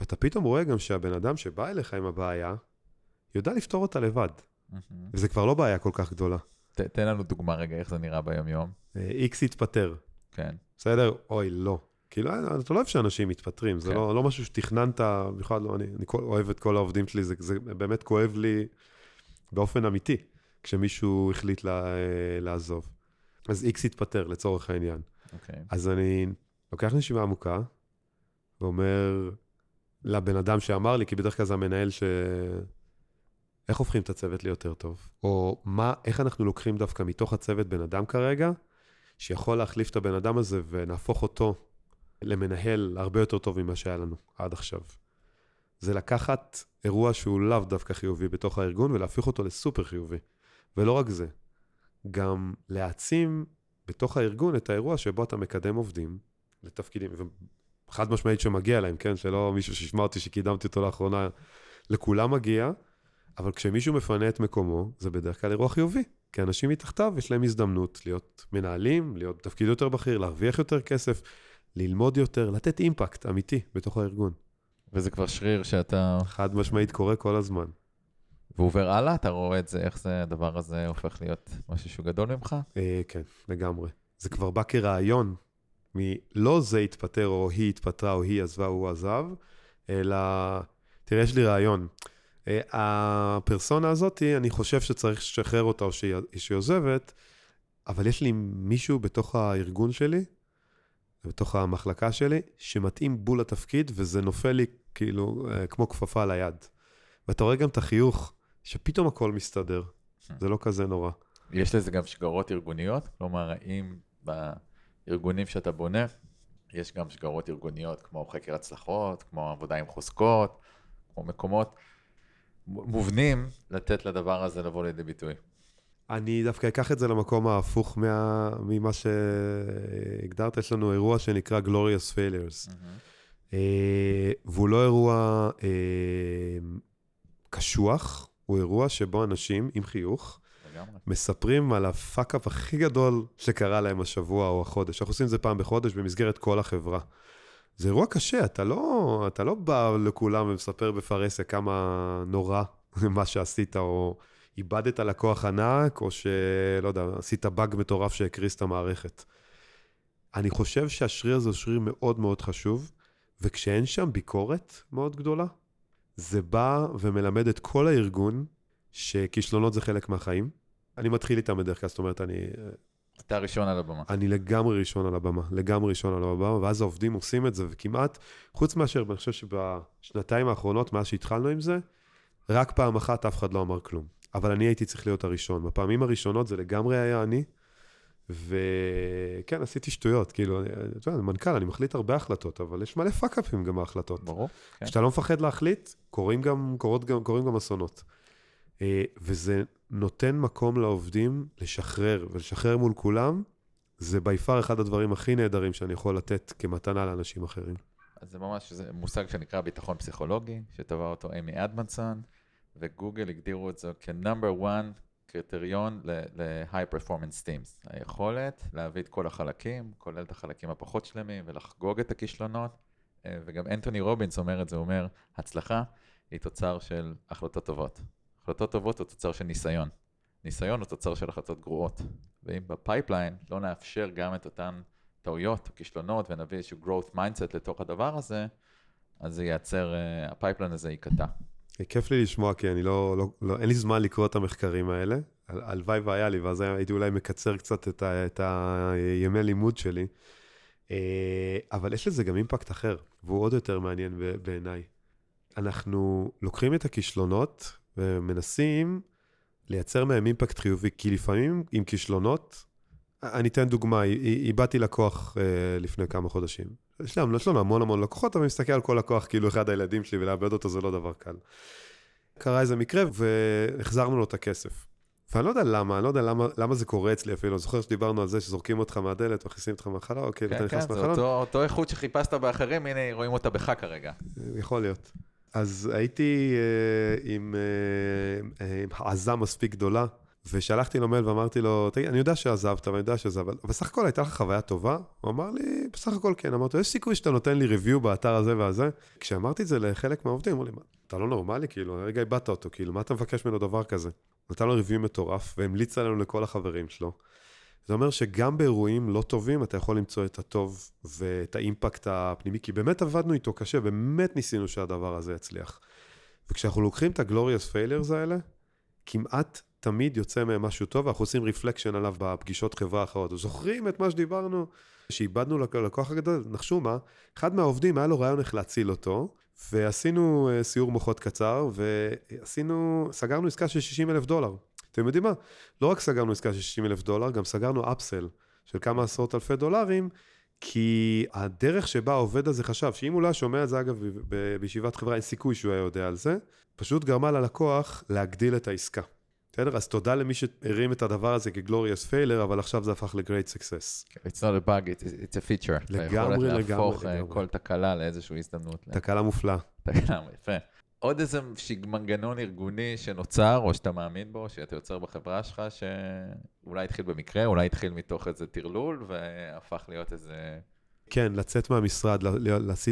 ואתה פתאום רואה גם שהבן אדם שבא אליך עם הבעיה, יודע לפתור אותה לבד. וזה כבר לא בעיה כל כך גדולה. ת, תן לנו דוגמה רגע איך זה נראה ביום-יום. אה, איקס התפטר, כן. בסדר? אוי, לא. כאילו, אה, אתה לא אוהב שאנשים מתפטרים, זה כן. לא, לא משהו שתכננת, במיוחד לא, אני, אני כל- אוהב את כל העובדים שלי, זה, זה באמת כואב לי באופן אמיתי, כשמישהו החליט לה, אה, לעזוב. אז איקס התפטר, לצורך העניין. אוקיי. אז אני לוקח נשימה עמוקה, ואומר לבן אדם שאמר לי, כי בדרך כלל זה המנהל ש... איך הופכים את הצוות ליותר טוב? או מה, איך אנחנו לוקחים דווקא מתוך הצוות בן אדם כרגע, שיכול להחליף את הבן אדם הזה ונהפוך אותו למנהל הרבה יותר טוב ממה שהיה לנו עד עכשיו. זה לקחת אירוע שהוא לאו דווקא חיובי בתוך הארגון ולהפיך אותו לסופר חיובי. ולא רק זה, גם להעצים בתוך הארגון את האירוע שבו אתה מקדם עובדים לתפקידים, וחד משמעית שמגיע להם, כן? שלא מישהו שישמע אותי שקידמתי אותו לאחרונה, לכולם מגיע, אבל כשמישהו מפנה את מקומו, זה בדרך כלל אירוע חיובי. כי אנשים מתחתיו, יש להם הזדמנות להיות מנהלים, להיות בתפקיד יותר בכיר, להרוויח יותר כסף, ללמוד יותר, לתת אימפקט אמיתי בתוך הארגון. וזה כבר שריר שאתה... חד משמעית קורה כל הזמן. ועובר הלאה? אתה רואה את זה, איך זה, הדבר הזה הופך להיות משהו שהוא גדול ממך? אה, כן, לגמרי. זה כבר בא כרעיון, מלא זה התפטר, או היא התפטרה, או היא עזבה, או הוא עזב, אלא, תראה, יש לי רעיון. אה, הפרסונה הזאת, אני חושב שצריך לשחרר אותה או שהיא, שהיא עוזבת, אבל יש לי מישהו בתוך הארגון שלי, בתוך המחלקה שלי, שמתאים בול לתפקיד, וזה נופל לי כאילו אה, כמו כפפה על היד. ואתה רואה גם את החיוך, שפתאום הכל מסתדר. זה לא כזה נורא. יש לזה גם שגרות ארגוניות? כלומר, האם בארגונים שאתה בונה, יש גם שגרות ארגוניות כמו חקר הצלחות, כמו עבודה עם חוזקות, כמו מקומות מובנים לתת לדבר הזה לבוא לידי ביטוי. אני דווקא אקח את זה למקום ההפוך מה, ממה שהגדרת. יש לנו אירוע שנקרא Glorious Failures. Mm-hmm. והוא לא אירוע אה, קשוח, הוא אירוע שבו אנשים עם חיוך לגמרי. מספרים על ה fuck-up הכי גדול שקרה להם השבוע או החודש. אנחנו עושים את זה פעם בחודש במסגרת כל החברה. זה אירוע קשה, אתה לא, אתה לא בא לכולם ומספר בפרהסיה כמה נורא מה שעשית, או איבדת לקוח ענק, או שלא יודע, עשית באג מטורף שהקריס את המערכת. אני חושב שהשריר הזה הוא שריר מאוד מאוד חשוב, וכשאין שם ביקורת מאוד גדולה, זה בא ומלמד את כל הארגון שכישלונות זה חלק מהחיים. אני מתחיל איתם בדרך כלל, זאת אומרת, אני אתה ראשון על הבמה. אני לגמרי ראשון על הבמה, לגמרי ראשון על הבמה, ואז העובדים עושים את זה, וכמעט, חוץ מאשר, אני חושב שבשנתיים האחרונות, מאז שהתחלנו עם זה, רק פעם אחת אף אחד לא אמר כלום. אבל אני הייתי צריך להיות הראשון. בפעמים הראשונות זה לגמרי היה אני, וכן, עשיתי שטויות, כאילו, אתה יודע, מנכ"ל, אני מחליט הרבה החלטות, אבל יש מלא פאק-אפים גם בהחלטות. ברור. כן. כשאתה לא מפחד להחליט, קורים גם, קורות גם, קורים גם אסונות. אה, וזה נותן מקום לעובדים לשחרר, ולשחרר מול כולם, זה בי פאר אחד הדברים הכי נהדרים שאני יכול לתת כמתנה לאנשים אחרים. אז זה ממש, זה מושג שנקרא ביטחון פסיכולוגי, שטבע אותו אמי אדמנסון, וגוגל הגדירו את זה כ-number one קריטריון ל-high performance teams. היכולת להביא את כל החלקים, כולל את החלקים הפחות שלמים, ולחגוג את הכישלונות. אה, וגם אנטוני רובינס אומר את זה, הוא אומר, הצלחה היא תוצר של החלטות טובות. החלטות טובות הוא תוצר של ניסיון. ניסיון הוא תוצר של החלטות גרועות. ואם ב pipeline לא נאפשר גם את אותן טעויות או כישלונות ונביא איזשהו growth mindset לתוך הדבר הזה, אז זה ייצר, uh, ה pipeline הזה ייקטע. כיף לי לשמוע, כי אני לא, לא, לא, אין לי זמן לקרוא את המחקרים האלה. הלוואי והיה לי, ואז הייתי אולי מקצר קצת את, ה, את הימי לימוד שלי. אה, אבל יש לזה גם אימפקט אחר, והוא עוד יותר מעניין בעיניי. אנחנו לוקחים את הכישלונות ומנסים לייצר מהם אימפקט חיובי, כי לפעמים עם כישלונות, אני אתן דוגמה, איבדתי לקוח אה, לפני כמה חודשים. יש לנו, יש לנו המון המון לקוחות, אבל אני מסתכל על כל לקוח כאילו אחד הילדים שלי, ולאבד אותו זה לא דבר קל. קרה איזה מקרה והחזרנו לו את הכסף. ואני לא יודע למה, אני לא יודע למה, למה זה קורה אצלי אפילו. אני זוכר שדיברנו על זה שזורקים אותך מהדלת, מכניסים אותך מהחלון, אוקיי, כן, אתה נכנס כן, מהחלון. כן, כן, זה אותו, אותו איכות שחיפשת באחרים, הנה רואים אותה בך כרגע. יכול להיות. אז הייתי אה, עם, אה, אה, עם עזה מספיק גדולה, ושלחתי לו מייל ואמרתי לו, תגיד, אני יודע שעזבת ואני יודע שזה, אבל בסך הכל הייתה לך חוויה טובה? הוא אמר לי, בסך הכל כן. אמרתי לו, יש סיכוי שאתה נותן לי ריוויו באתר הזה והזה? כשאמרתי את זה לחלק מהעובדים, אמרו לי, אתה לא נורמלי? כאילו, הרגע איבדת אותו, כאילו, מה אתה מבקש ממנו דבר כזה? נתן לו ריוויו מטורף, והמליץ עלינו לכל החברים שלו. זה אומר שגם באירועים לא טובים אתה יכול למצוא את הטוב ואת האימפקט הפנימי, כי באמת עבדנו איתו קשה, באמת ניסינו שהדבר הזה יצליח. וכשאנחנו לוקחים את ה-glorious failures האלה, כמעט תמיד יוצא מהם משהו טוב, ואנחנו עושים רפלקשן עליו בפגישות חברה אחרות. זוכרים את מה שדיברנו, שאיבדנו ללקוח הגדול? נחשו מה, אחד מהעובדים היה לו רעיון איך להציל אותו, ועשינו אה, סיור מוחות קצר, ועשינו, סגרנו עסקה של 60 אלף דולר. אתם יודעים מה? לא רק סגרנו עסקה של 60 אלף דולר, גם סגרנו upsell של כמה עשרות אלפי דולרים, כי הדרך שבה העובד הזה חשב, שאם הוא לא שומע את זה, אגב, בישיבת חברה, אין סיכוי שהוא היה יודע על זה, פשוט גרמה ללקוח להגדיל את העסקה. בסדר? אז תודה למי שהרים את הדבר הזה כ glorious failure, אבל עכשיו זה הפך ל great success. It's not a bug, it's, it's a feature. לגמרי, אתה לגמרי, יכול להפוך אה, לגמרי. כל תקלה לאיזושהי הזדמנות. תקלה מופלאה. תקלה, יפה. עוד איזה מנגנון ארגוני שנוצר, או שאתה מאמין בו, שאתה יוצר בחברה שלך, שאולי התחיל במקרה, אולי התחיל מתוך איזה טרלול, והפך להיות איזה... כן, לצאת מהמשרד,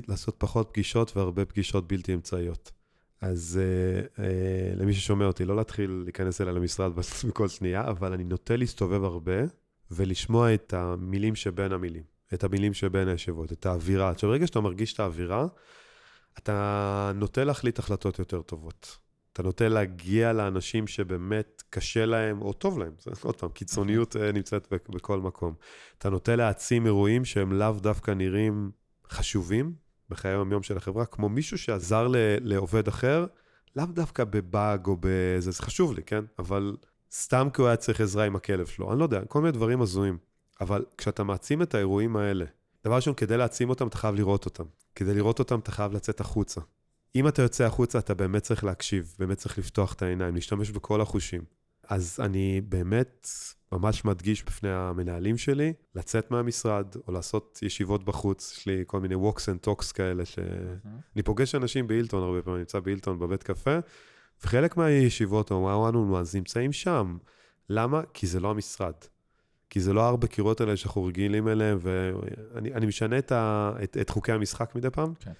לעשות פחות פגישות והרבה פגישות בלתי אמצעיות. אז אה, אה, למי ששומע אותי, לא להתחיל להיכנס אליי למשרד בכל שנייה, אבל אני נוטה להסתובב הרבה ולשמוע את המילים שבין המילים, את המילים שבין הישיבות, את האווירה. עכשיו, ברגע שאתה מרגיש את האווירה, אתה נוטה להחליט החלטות יותר טובות. אתה נוטה להגיע לאנשים שבאמת קשה להם, או טוב להם, זה עוד פעם, קיצוניות אה, נמצאת בכ- בכל מקום. אתה נוטה להעצים אירועים שהם לאו דווקא נראים חשובים בחיי היום-יום של החברה, כמו מישהו שעזר ל- לעובד אחר, לאו דווקא בבאג או באיזה, זה חשוב לי, כן? אבל סתם כי הוא היה צריך עזרה עם הכלב שלו, אני לא יודע, כל מיני דברים הזויים. אבל כשאתה מעצים את האירועים האלה, דבר ראשון, כדי להעצים אותם, אתה חייב לראות אותם. כדי לראות אותם, אתה חייב לצאת החוצה. אם אתה יוצא החוצה, אתה באמת צריך להקשיב, באמת צריך לפתוח את העיניים, להשתמש בכל החושים. אז אני באמת ממש מדגיש בפני המנהלים שלי, לצאת מהמשרד, או לעשות ישיבות בחוץ. יש לי כל מיני walks and talks כאלה, שאני פוגש אנשים באילטון הרבה פעמים, אני נמצא באילטון בבית קפה, וחלק מהישיבות, או מה אז נמצאים שם. למה? כי זה לא המשרד. כי זה לא ארבע קירות האלה שאנחנו רגילים אליהם, ואני אני משנה את, ה, את, את חוקי המשחק מדי פעם, כן.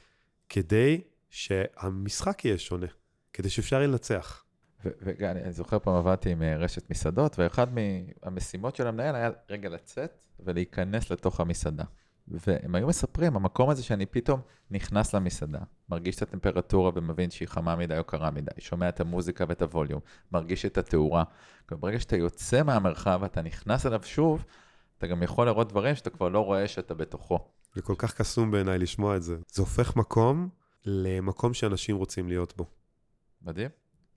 כדי שהמשחק יהיה שונה, כדי שאפשר יהיה לנצח. ואני זוכר פעם עבדתי עם אה, רשת מסעדות, ואחד מהמשימות של המנהל היה רגע לצאת ולהיכנס לתוך המסעדה. והם היו מספרים, המקום הזה שאני פתאום נכנס למסעדה, מרגיש את הטמפרטורה ומבין שהיא חמה מדי או קרה מדי, שומע את המוזיקה ואת הווליום, מרגיש את התאורה. ברגע שאתה יוצא מהמרחב, אתה נכנס אליו שוב, אתה גם יכול לראות דברים שאתה כבר לא רואה שאתה בתוכו. זה כל כך קסום בעיניי לשמוע את זה. זה הופך מקום למקום שאנשים רוצים להיות בו. מדהים.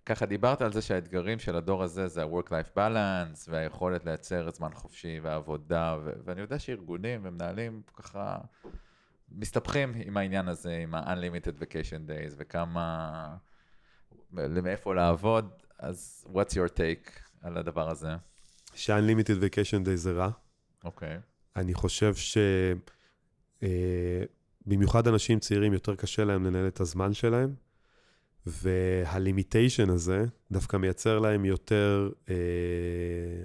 ככה דיברת על זה שהאתגרים של הדור הזה זה ה-work-life balance והיכולת לייצר זמן חופשי ועבודה, ו- ואני יודע שארגונים ומנהלים ככה מסתבכים עם העניין הזה, עם ה-unlimited vacation days וכמה, מאיפה לעבוד, אז what's your take על הדבר הזה? ש-unlimited vacation day זה רע. אוקיי. אני חושב ש... אה, במיוחד אנשים צעירים, יותר קשה להם לנהל את הזמן שלהם, והלימיטיישן הזה דווקא מייצר להם יותר אה,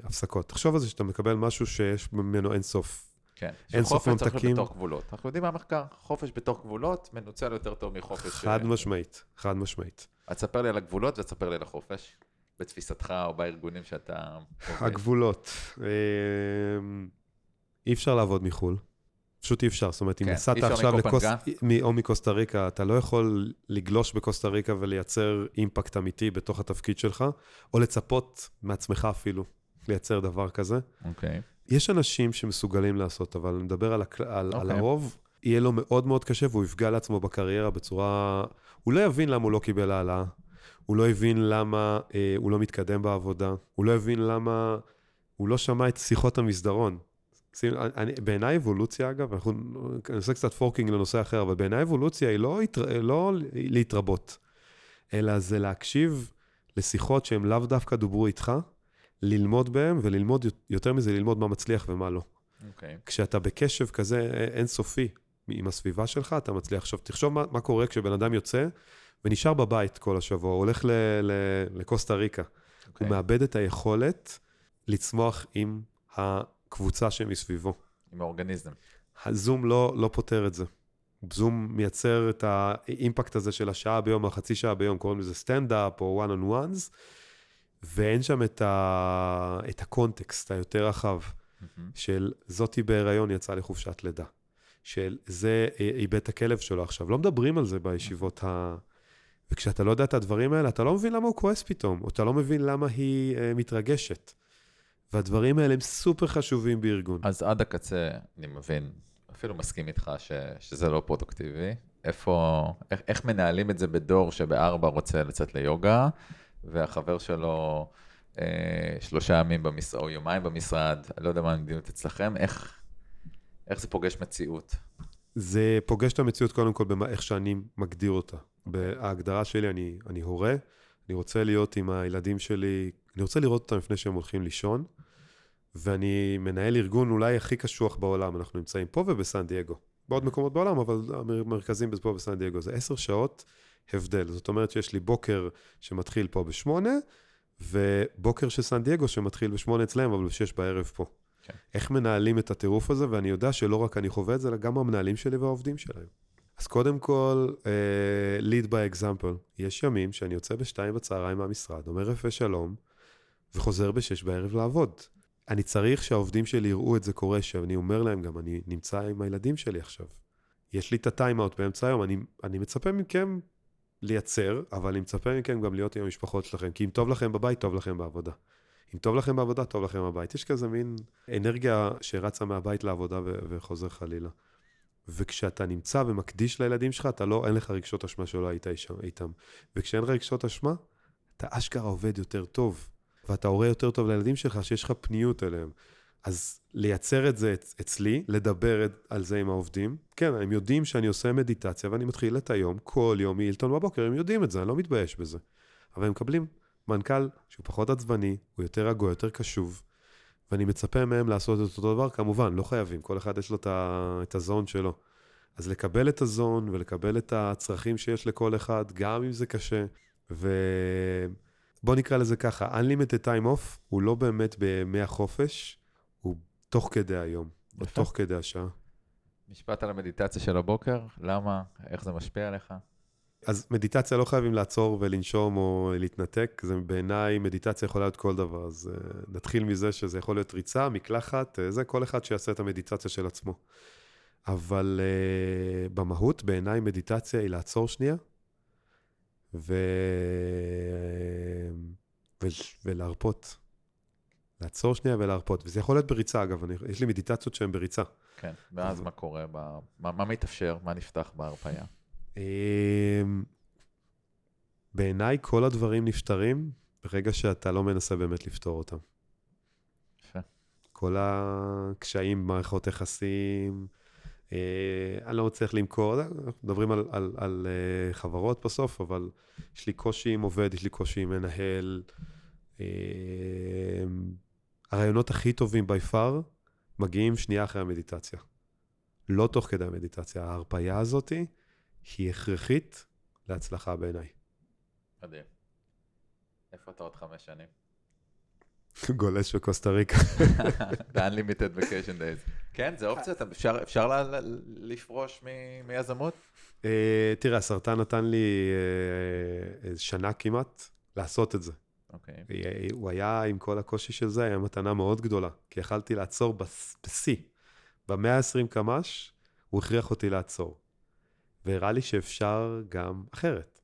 הפסקות. תחשוב על זה שאתה מקבל משהו שיש ממנו אין סוף. כן. אין סוף שחופש צריך ממתקים. להיות בתוך גבולות. אנחנו יודעים מהמחקר, חופש בתוך גבולות מנוצל יותר טוב מחופש... חד אה, משמעית, חד משמעית. אז תספר לי על הגבולות ותספר לי על החופש, בתפיסתך או בארגונים שאתה... הגבולות. אה, אי אפשר לעבוד מחו"ל. פשוט אי אפשר. זאת אומרת, אם כן, נסעת אפשר עכשיו לקוס... מ- או מקוסטה ריקה, אתה לא יכול לגלוש בקוסטה ריקה ולייצר אימפקט אמיתי בתוך התפקיד שלך, או לצפות מעצמך אפילו לייצר דבר כזה. אוקיי. יש אנשים שמסוגלים לעשות, אבל אני מדבר על, הכל... על, על אוקיי. הרוב, יהיה לו מאוד מאוד קשה והוא יפגע לעצמו בקריירה בצורה... הוא לא יבין למה הוא לא קיבל העלאה, הוא לא הבין למה אה, הוא לא מתקדם בעבודה, הוא לא הבין למה הוא לא שמע את שיחות המסדרון. בעיניי אבולוציה, אגב, אנחנו, אני עושה קצת פורקינג לנושא אחר, אבל בעיניי אבולוציה היא לא, לא להתרבות, אלא זה להקשיב לשיחות שהן לאו דווקא דוברו איתך, ללמוד בהן, וללמוד, יותר מזה, ללמוד מה מצליח ומה לא. אוקיי. כשאתה בקשב כזה אינסופי עם הסביבה שלך, אתה מצליח. עכשיו, תחשוב מה, מה קורה כשבן אדם יוצא ונשאר בבית כל השבוע, הוא הולך ל, ל, לקוסטה ריקה. אוקיי. הוא מאבד את היכולת לצמוח עם הקבוצה שמסביבו. עם האורגניזם. הזום לא, לא פותר את זה. זום מייצר את האימפקט הזה של השעה ביום, החצי שעה ביום, קוראים לזה סטנדאפ או one on ones, ואין שם את, ה... את הקונטקסט היותר רחב מהמם. של זאתי בהיריון יצאה לחופשת לידה, של זה איבד את הכלב שלו עכשיו. לא מדברים על זה בישיבות ה... וכשאתה לא יודע את הדברים האלה, אתה לא מבין למה הוא כועס פתאום, או אתה לא מבין למה היא אה, מתרגשת. והדברים האלה הם סופר חשובים בארגון. אז עד הקצה, אני מבין, אפילו מסכים איתך ש, שזה לא פרודוקטיבי. איפה, איך, איך מנהלים את זה בדור שבארבע רוצה לצאת ליוגה, והחבר שלו אה, שלושה ימים במשרד, או יומיים במשרד, לא יודע מה המדיניות אצלכם, איך, איך זה פוגש מציאות? זה פוגש את המציאות קודם כל באיך שאני מגדיר אותה. בהגדרה שלי, אני, אני הורה, אני רוצה להיות עם הילדים שלי, אני רוצה לראות אותם לפני שהם הולכים לישון, ואני מנהל ארגון אולי הכי קשוח בעולם, אנחנו נמצאים פה ובסן דייגו. בעוד מקומות בעולם, אבל המרכזים פה בסן דייגו. זה עשר שעות הבדל. זאת אומרת שיש לי בוקר שמתחיל פה בשמונה, ובוקר של סן דייגו שמתחיל בשמונה אצלם, אבל בשש בערב פה. כן. איך מנהלים את הטירוף הזה, ואני יודע שלא רק אני חווה את זה, אלא גם המנהלים שלי והעובדים שלהם. אז קודם כל, uh, lead by example. יש ימים שאני יוצא בשתיים בצהריים מהמשרד, אומר רפא שלום, וחוזר בשש בערב לעבוד. אני צריך שהעובדים שלי יראו את זה קורה, שאני אומר להם גם, אני נמצא עם הילדים שלי עכשיו. יש לי את הטיים-אאוט באמצע היום, אני, אני מצפה מכם לייצר, אבל אני מצפה מכם גם להיות עם המשפחות שלכם, כי אם טוב לכם בבית, טוב לכם בעבודה. אם טוב לכם בעבודה, טוב לכם בבית. יש כזה מין אנרגיה שרצה מהבית לעבודה וחוזר חלילה. וכשאתה נמצא ומקדיש לילדים שלך, אתה לא, אין לך רגשות אשמה שלא היית איתם. וכשאין רגשות אשמה, אתה אשכרה עובד יותר טוב. ואתה הורה יותר טוב לילדים שלך, שיש לך פניות אליהם. אז לייצר את זה אצלי, לדבר על זה עם העובדים. כן, הם יודעים שאני עושה מדיטציה ואני מתחיל את היום, כל יום מילטון בבוקר, הם יודעים את זה, אני לא מתבייש בזה. אבל הם מקבלים מנכ"ל שהוא פחות עצבני, הוא יותר רגוע, יותר קשוב, ואני מצפה מהם לעשות את אותו דבר, כמובן, לא חייבים, כל אחד יש לו את הזון שלו. אז לקבל את הזון ולקבל את הצרכים שיש לכל אחד, גם אם זה קשה, ובוא נקרא לזה ככה, Unlimited Time Off הוא לא באמת בימי החופש, הוא תוך כדי היום, או תוך כדי השעה. משפט על המדיטציה של הבוקר, למה, איך זה משפיע עליך? אז מדיטציה לא חייבים לעצור ולנשום או להתנתק, זה בעיניי מדיטציה יכולה להיות כל דבר. אז uh, נתחיל מזה שזה יכול להיות ריצה, מקלחת, uh, זה כל אחד שיעשה את המדיטציה של עצמו. אבל uh, במהות, בעיניי מדיטציה היא לעצור שנייה ו... ו... ולהרפות. לעצור שנייה ולהרפות. וזה יכול להיות בריצה, אגב, אני... יש לי מדיטציות שהן בריצה. כן, ואז מה קורה? מה, מה מתאפשר? מה נפתח בהרפאיה? אמ, בעיניי כל הדברים נפתרים ברגע שאתה לא מנסה באמת לפתור אותם. יפה. כל הקשיים במערכות יחסים, אה, אני לא מצליח למכור, אנחנו מדברים על, על, על אה, חברות בסוף, אבל יש לי קושי עם עובד, יש לי קושי עם מנהל. אה, הרעיונות הכי טובים by far מגיעים שנייה אחרי המדיטציה. לא תוך כדי המדיטציה. ההרפאיה הזאתי, היא הכרחית להצלחה בעיניי. מדהים. איפה אתה עוד חמש שנים? גולש בקוסטה ריקה. ב-unlimited vacation days. כן, זה אופציה, אפשר, אפשר לפרוש מיזמות? Uh, תראה, הסרטן נתן לי uh, שנה כמעט לעשות את זה. אוקיי. Okay. הוא היה, עם כל הקושי של זה, היה מתנה מאוד גדולה, כי יכלתי לעצור בשיא. ב-120 קמ"ש, הוא הכריח אותי לעצור. והראה לי שאפשר גם אחרת.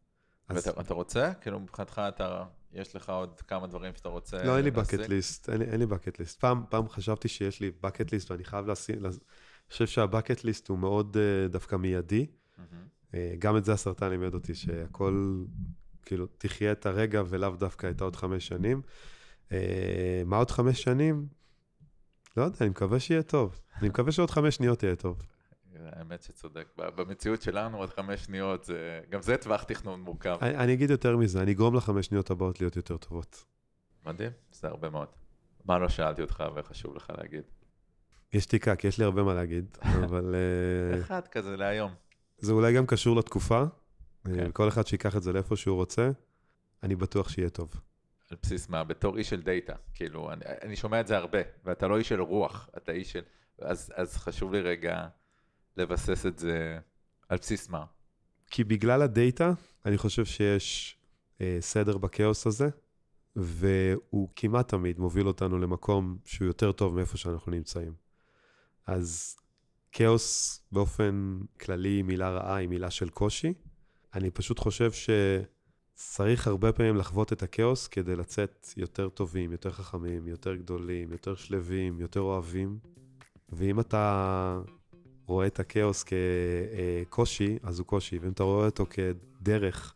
אז... ואתה רוצה? כאילו מבחינתך אתה, יש לך עוד כמה דברים שאתה רוצה לא, אין לי bucket list, אין, אין לי bucket list. פעם, פעם חשבתי שיש לי bucket list ואני חייב לשים, אני חושב שה-bucket list הוא מאוד uh, דווקא מיידי. Mm-hmm. Uh, גם את זה הסרטן לימד אותי, שהכל, כאילו, תחיה את הרגע ולאו דווקא את העוד חמש שנים. Uh, מה עוד חמש שנים? לא יודע, אני מקווה שיהיה טוב. אני מקווה שעוד חמש שניות יהיה טוב. האמת שצודק. במציאות שלנו עוד חמש שניות, זה... גם זה טווח תכנון מורכב. אני, אני אגיד יותר מזה, אני אגרום לחמש שניות הבאות להיות יותר טובות. מדהים, זה הרבה מאוד. מה לא שאלתי אותך וחשוב לך להגיד? יש תיקה, כי יש לי הרבה מה להגיד, אבל... אה, אחד כזה להיום. זה אולי גם קשור לתקופה, כן. כל אחד שיקח את זה לאיפה שהוא רוצה, אני בטוח שיהיה טוב. על בסיס מה? בתור איש של דאטה. כאילו, אני, אני שומע את זה הרבה, ואתה לא איש של רוח, אתה איש של... אז, אז חשוב לי רגע לבסס את זה על בסיס מה? כי בגלל הדאטה, אני חושב שיש אה, סדר בכאוס הזה, והוא כמעט תמיד מוביל אותנו למקום שהוא יותר טוב מאיפה שאנחנו נמצאים. אז כאוס באופן כללי, מילה רעה היא מילה של קושי. אני פשוט חושב שצריך הרבה פעמים לחוות את הכאוס כדי לצאת יותר טובים, יותר חכמים, יותר גדולים, יותר שלווים, יותר אוהבים. ואם אתה רואה את הכאוס כקושי, אז הוא קושי, ואם אתה רואה אותו כדרך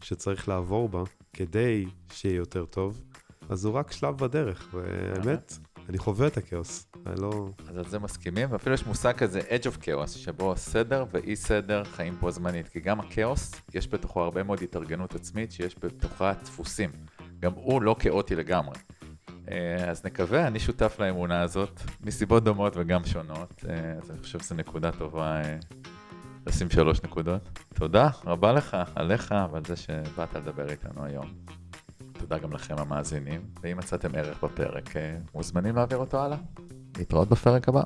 שצריך לעבור בה כדי שיהיה יותר טוב, אז הוא רק שלב בדרך, והאמת, אני חווה את הכאוס. אני לא... אז על זה מסכימים, ואפילו יש מושג כזה Edge of Chaos, שבו סדר ואי סדר חיים פה זמנית, כי גם הכאוס, יש בתוכו הרבה מאוד התארגנות עצמית, שיש בתוכה דפוסים. גם הוא לא כאוטי לגמרי. אה, אז נקווה, אני שותף לאמונה הזאת, מסיבות דומות וגם שונות, אה, אז אני חושב שזו נקודה טובה אה, לשים שלוש נקודות. תודה רבה לך, עליך ועל זה שבאת לדבר איתנו היום. תודה גם לכם המאזינים, ואם מצאתם ערך בפרק, מוזמנים להעביר אותו הלאה. להתראות בפרק הבא.